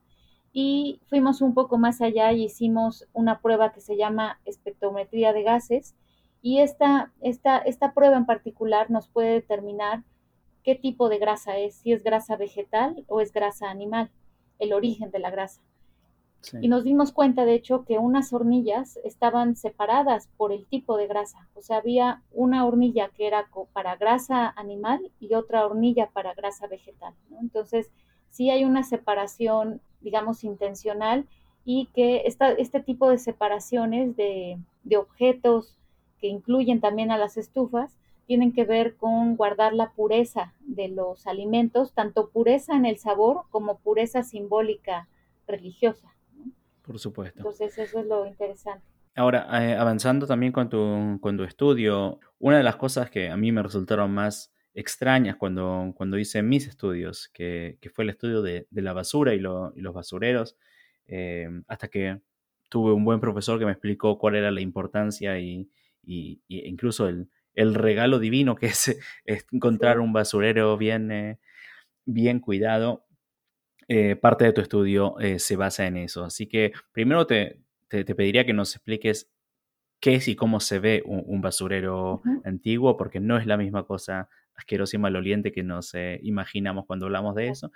Y fuimos un poco más allá y hicimos una prueba que se llama espectrometría de gases. Y esta, esta, esta prueba en particular nos puede determinar qué tipo de grasa es, si es grasa vegetal o es grasa animal, el origen de la grasa. Y nos dimos cuenta, de hecho, que unas hornillas estaban separadas por el tipo de grasa. O sea, había una hornilla que era para grasa animal y otra hornilla para grasa vegetal. Entonces, sí hay una separación, digamos, intencional y que esta, este tipo de separaciones de, de objetos que incluyen también a las estufas tienen que ver con guardar la pureza de los alimentos, tanto pureza en el sabor como pureza simbólica religiosa. Por supuesto. Entonces eso es lo interesante. Ahora, eh, avanzando también con tu, con tu estudio, una de las cosas que a mí me resultaron más extrañas cuando, cuando hice mis estudios, que, que fue el estudio de, de la basura y, y los basureros, eh, hasta que tuve un buen profesor que me explicó cuál era la importancia y, y, incluso el, el, regalo divino que es, encontrar un basurero bien, eh, bien cuidado. Eh, parte de tu estudio se basa en eso. Así que primero te, te, pediría que nos expliques qué es y cómo se ve un, basurero antiguo, porque no es la misma cosa asquerosa y maloliente que nos imaginamos cuando hablamos de eso.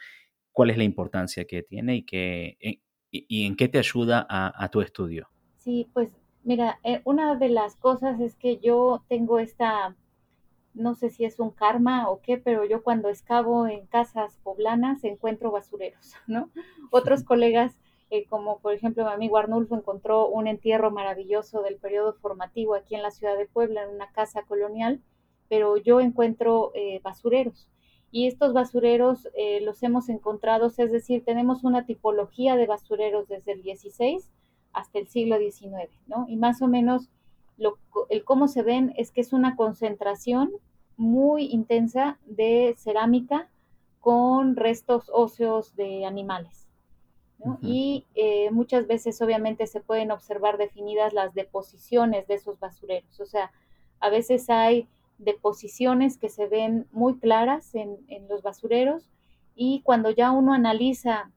¿Cuál es la importancia que tiene y, que, y, en qué te ayuda a, tu estudio? Sí, pues mira, eh, una de las cosas es que yo tengo esta, no sé si es un karma o qué, pero yo cuando excavo en casas poblanas encuentro basureros, ¿no? Otros colegas, eh, como por ejemplo mi amigo Arnulfo encontró un entierro maravilloso del periodo formativo aquí en la ciudad de Puebla, en una casa colonial, pero yo encuentro eh, basureros y estos basureros eh, los hemos encontrado, es decir, tenemos una tipología de basureros desde el 16 hasta el siglo XIX, ¿no? Y más o menos lo, el cómo se ven es que es una concentración muy intensa de cerámica con restos óseos de animales. ¿no? Y eh, muchas veces obviamente se pueden observar definidas las deposiciones de esos basureros. O sea, a veces hay deposiciones que se ven muy claras en, los basureros y cuando ya uno analiza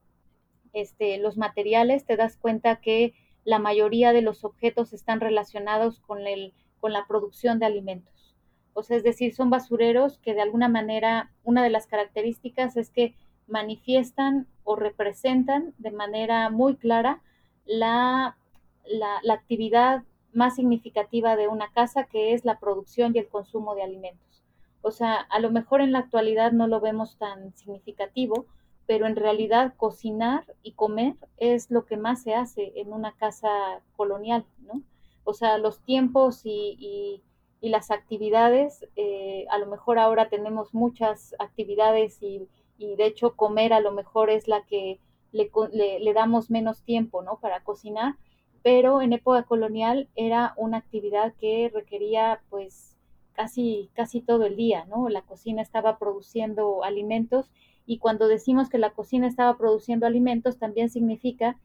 este, los materiales te das cuenta que la mayoría de los objetos están relacionados con, el, con la producción de alimentos. O sea, es decir, son basureros que de alguna manera, una de las características es que manifiestan o representan de manera muy clara la, la, la actividad más significativa de una casa, que es la producción y el consumo de alimentos. O sea, a lo mejor en la actualidad no lo vemos tan significativo, pero en realidad cocinar y comer es lo que más se hace en una casa colonial, ¿no? O sea, los tiempos y, las actividades, eh, a lo mejor ahora tenemos muchas actividades y, de hecho comer a lo mejor es la que le, le, damos menos tiempo, ¿no? Para cocinar, pero en época colonial era una actividad que requería pues casi, casi todo el día, ¿no? La cocina estaba produciendo alimentos y cuando decimos que la cocina estaba produciendo alimentos también significa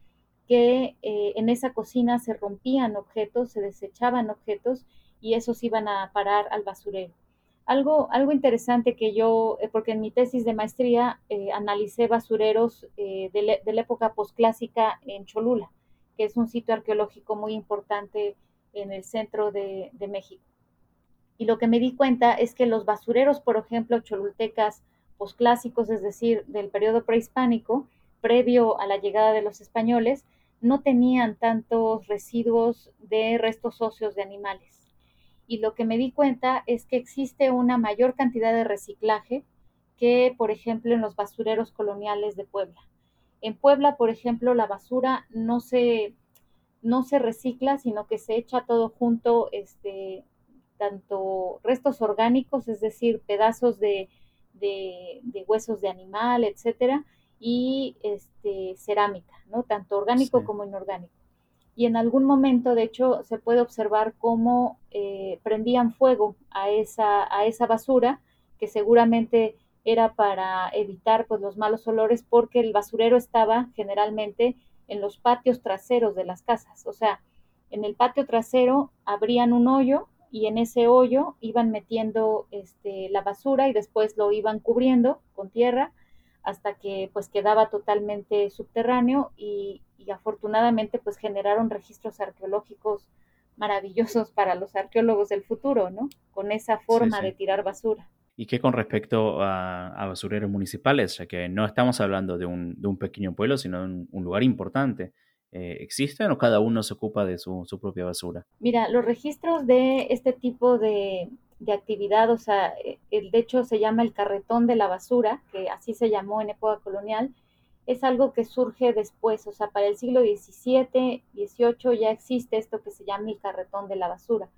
que eh, en esa cocina se rompían objetos, se desechaban objetos y esos iban a parar al basurero. Algo, algo interesante que yo, eh, porque en mi tesis de maestría eh, analicé basureros de, de, la época posclásica en Cholula que es un sitio arqueológico muy importante en el centro de, México. Y lo que me di cuenta es que los basureros, por ejemplo, cholultecas posclásicos, es decir, del periodo prehispánico, previo a la llegada de los españoles, no tenían tantos residuos de restos óseos de animales. Y lo que me di cuenta es que existe una mayor cantidad de reciclaje que, por ejemplo, en los basureros coloniales de Puebla. En Puebla, por ejemplo, la basura no se, no se recicla, sino que se echa todo junto, este, tanto restos orgánicos, es decir, pedazos de, de, huesos de animal, etcétera, y este, cerámica, ¿no? Tanto orgánico como inorgánico. Y en algún momento, de hecho, se puede observar cómo eh, prendían fuego a esa, a esa basura, que seguramente era para evitar pues los malos olores porque el basurero estaba generalmente en los patios traseros de las casas, o sea, en el patio trasero abrían un hoyo y en ese hoyo iban metiendo este, la basura y después lo iban cubriendo con tierra hasta que pues quedaba totalmente subterráneo y, afortunadamente pues generaron registros arqueológicos maravillosos para los arqueólogos del futuro, ¿no? Con esa forma de tirar basura. ¿Y qué con respecto a, basureros municipales? Ya que no estamos hablando de un, pequeño pueblo, sino de un, lugar importante. Eh, ¿Existen o cada uno se ocupa de su, propia basura? Mira, los registros de este tipo de, de actividad, o sea, eh, el, de hecho se llama el carretón de la basura, que así se llamó en época colonial, es algo que surge después, o sea, para el siglo XVII, XVIII ya existe esto que se llama el carretón de la basura,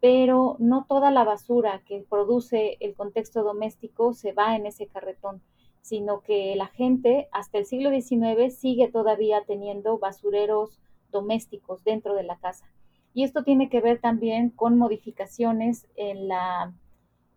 pero no toda la basura que produce el contexto doméstico se va en ese carretón, sino que la gente hasta el siglo XIX sigue todavía teniendo basureros domésticos dentro de la casa. Y esto tiene que ver también con modificaciones en la,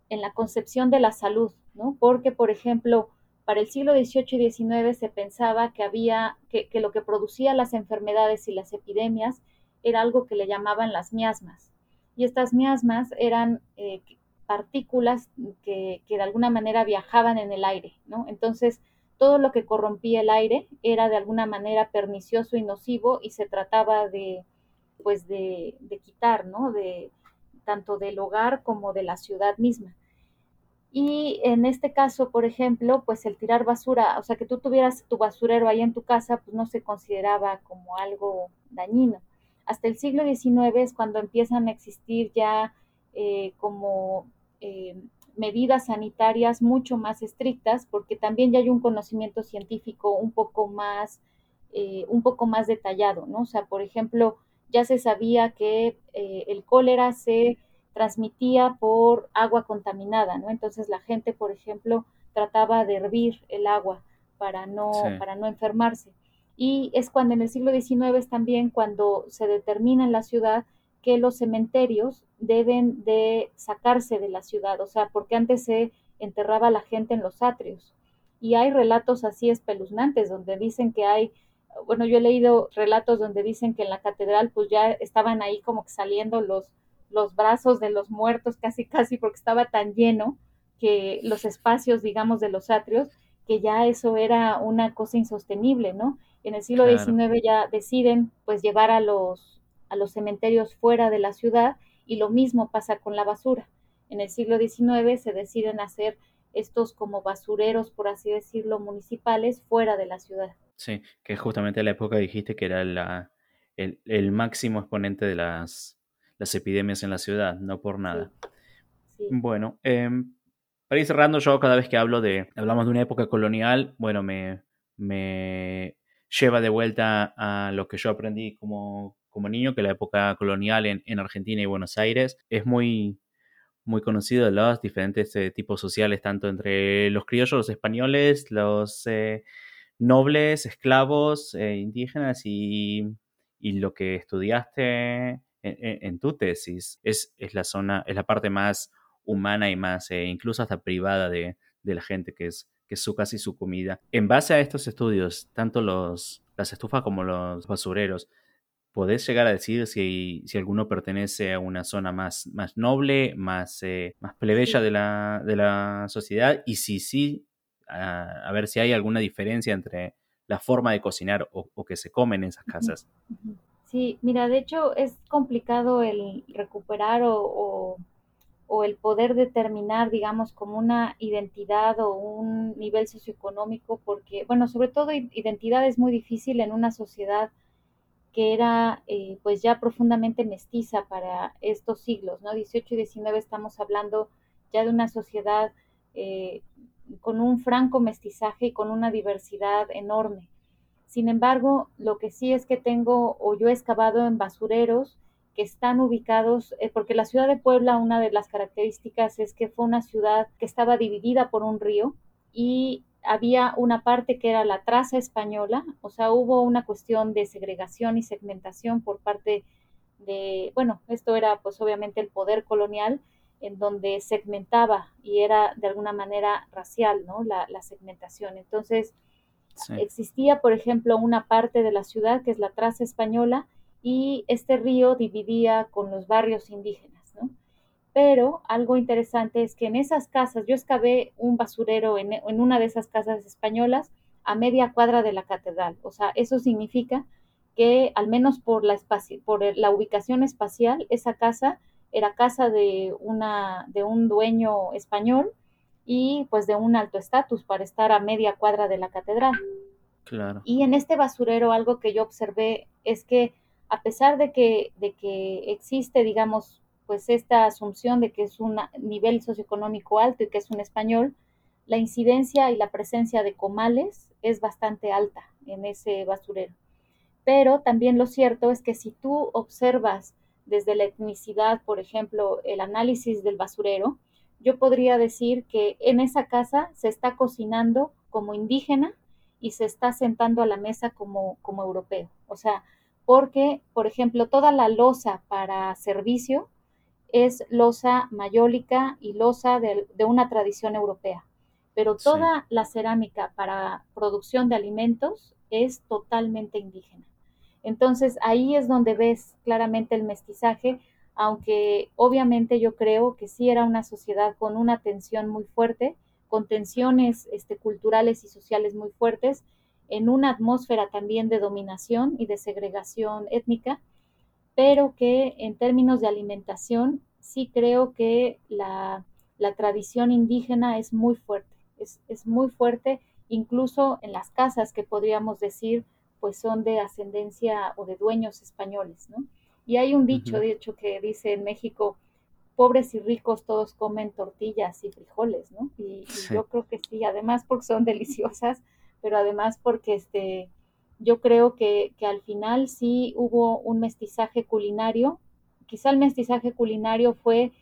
en la concepción de la salud, ¿no? Porque, por ejemplo, para el siglo XVIII y XIX se pensaba que había, que, lo que producía las enfermedades y las epidemias era algo que le llamaban las miasmas. Y estas miasmas eran eh, partículas que, que, de alguna manera viajaban en el aire, ¿no? Entonces, todo lo que corrompía el aire era de alguna manera pernicioso y nocivo y se trataba de, pues, de, de quitar, ¿no? De, tanto del hogar como de la ciudad misma. Y en este caso, por ejemplo, pues el tirar basura, o sea, que tú tuvieras tu basurero ahí en tu casa, pues no se consideraba como algo dañino. Hasta el siglo XIX es cuando empiezan a existir ya eh, como eh, medidas sanitarias mucho más estrictas, porque también ya hay un conocimiento científico un poco más, eh, un poco más detallado, ¿no? O sea, por ejemplo, ya se sabía que el cólera se transmitía por agua contaminada, ¿no? Entonces la gente, por ejemplo, trataba de hervir el agua para no, para no enfermarse. Y es cuando en el siglo XIX es también cuando se determina en la ciudad que los cementerios deben de sacarse de la ciudad, o sea, porque antes se enterraba la gente en los atrios. Y hay relatos así espeluznantes donde dicen que hay, bueno, yo he leído relatos donde dicen que en la catedral pues ya estaban ahí como que saliendo los, los brazos de los muertos casi casi porque estaba tan lleno que los espacios, digamos, de los atrios, que ya eso era una cosa insostenible, ¿no? En el siglo XIX ya deciden pues llevar a los, a los cementerios fuera de la ciudad y lo mismo pasa con la basura. En el siglo XIX se deciden hacer estos como basureros, por así decirlo, municipales fuera de la ciudad. Sí, que justamente la época dijiste que era la, el, el máximo exponente de las las epidemias en la ciudad, no por nada. Bueno, em, para ir cerrando, yo cada vez que hablo de, hablamos de una época colonial, bueno, me, me lleva de vuelta a lo que yo aprendí como, como niño, que la época colonial en, en Argentina y Buenos Aires es muy, muy conocido de los diferentes eh, tipos sociales, tanto entre los criollos, los españoles, los eh, nobles, esclavos, eh, indígenas y, y, lo que estudiaste en, tu tesis es, es, la zona, es la parte más humana y más, incluso hasta privada de, de, la gente, que es, que su casa y su comida. En base a estos estudios, tanto los, las estufas como los basureros, ¿podés llegar a decir si, si alguno pertenece a una zona más, más noble, más, eh, más plebeya de, la, de la sociedad? Y si sí, a, ver si hay alguna diferencia entre la forma de cocinar o, o que se come en esas casas. Sí, mira, de hecho es complicado el recuperar o, el poder determinar, digamos, como una identidad o un nivel socioeconómico, porque, bueno, sobre todo identidad es muy difícil en una sociedad que era eh, pues ya profundamente mestiza para estos siglos, ¿no? 18 y 19 estamos hablando ya de una sociedad eh, con un franco mestizaje y con una diversidad enorme. Sin embargo, lo que sí es que tengo o yo he excavado en basureros que están ubicados, eh, porque la ciudad de Puebla, una de las características es que fue una ciudad que estaba dividida por un río y había una parte que era la traza española, o sea, hubo una cuestión de segregación y segmentación por parte de, bueno, esto era pues obviamente el poder colonial, en donde segmentaba y era de alguna manera racial, ¿no? La, la segmentación. Entonces, Existía, por ejemplo, una parte de la ciudad que es la traza española y este río dividía con los barrios indígenas. Pero algo interesante es que en esas casas, yo excavé un basurero en, una de esas casas españolas a media cuadra de la catedral. O sea, eso significa que al menos por la, por la ubicación espacial, esa casa era casa de, una, de un dueño español y pues de un alto estatus para estar a media cuadra de la catedral. Claro. Y en este basurero algo que yo observé es que a pesar de que, de que existe, digamos, pues esta asunción de que es un nivel socioeconómico alto y que es un español, la incidencia y la presencia de comales es bastante alta en ese basurero. Pero también lo cierto es que si tú observas desde la etnicidad, por ejemplo, el análisis del basurero, yo podría decir que en esa casa se está cocinando como indígena y se está sentando a la mesa como, como europeo. O sea, porque, por ejemplo, toda la losa para servicio es losa mayólica y losa de, una tradición europea, pero toda la cerámica para producción de alimentos es totalmente indígena. Entonces ahí es donde ves claramente el mestizaje, aunque obviamente yo creo que sí era una sociedad con una tensión muy fuerte, con tensiones este, culturales y sociales muy fuertes, en una atmósfera también de dominación y de segregación étnica, pero que en términos de alimentación sí creo que la, tradición indígena es muy fuerte, es, muy fuerte incluso en las casas que podríamos decir pues son de ascendencia o de dueños españoles, ¿no? Y hay un dicho, de hecho, que dice en México, pobres y ricos todos comen tortillas y frijoles, ¿no? Y, yo creo que sí, además porque son deliciosas, pero además porque este, yo creo que, que al final sí hubo un mestizaje culinario quizá el mestizaje culinario fue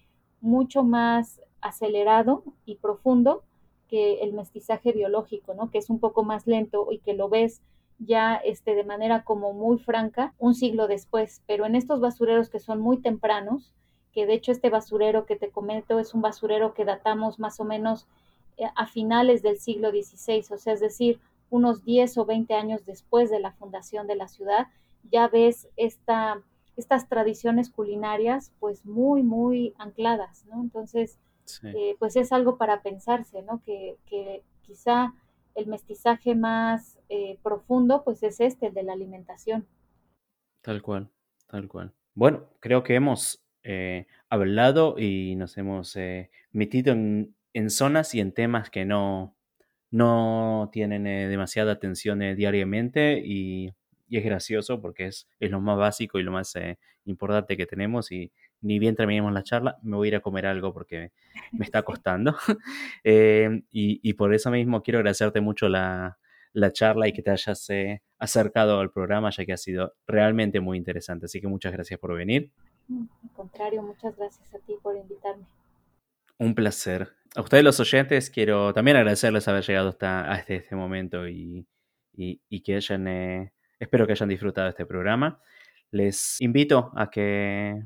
mucho más acelerado y profundo que el mestizaje biológico, ¿no? Que es un poco más lento y que lo ves ya este, de manera como muy franca un siglo después. Pero en estos basureros que son muy tempranos, que de hecho este basurero que te comento es un basurero que datamos más o menos eh, a finales del siglo XVI, o sea, es decir, unos 10 o 20 años después de la fundación de la ciudad, ya ves esta estas tradiciones culinarias pues muy, muy ancladas, ¿no? Entonces, eh, pues es algo para pensarse, ¿no? Que, quizá el mestizaje más eh, profundo pues es este, el de la alimentación. Tal cual, tal cual. Bueno, creo que hemos eh, hablado y nos hemos metido en, en, zonas y en temas que no, no tienen demasiada atención diariamente y y es gracioso porque es, es lo más básico y lo más eh, importante que tenemos y ni bien terminemos la charla, me voy a ir a comer algo porque me está costando. Eh, y, por eso mismo quiero agradecerte mucho la, charla y que te hayas eh, acercado al programa, ya que ha sido realmente muy interesante. Así que muchas gracias por venir. Mm, al contrario, muchas gracias a ti por invitarme. Un placer. A ustedes los oyentes quiero también agradecerles haber llegado hasta, este, este momento y, y que hayan Espero que hayan disfrutado este programa. Les invito a que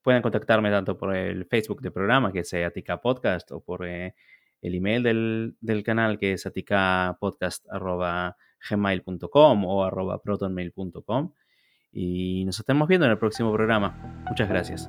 puedan contactarme tanto por el Facebook del programa, que es Atica Podcast, o por eh, el email del, canal, que es aticapodcast.gmail.com o protonmail.com. Y nos estamos viendo en el próximo programa. Muchas gracias.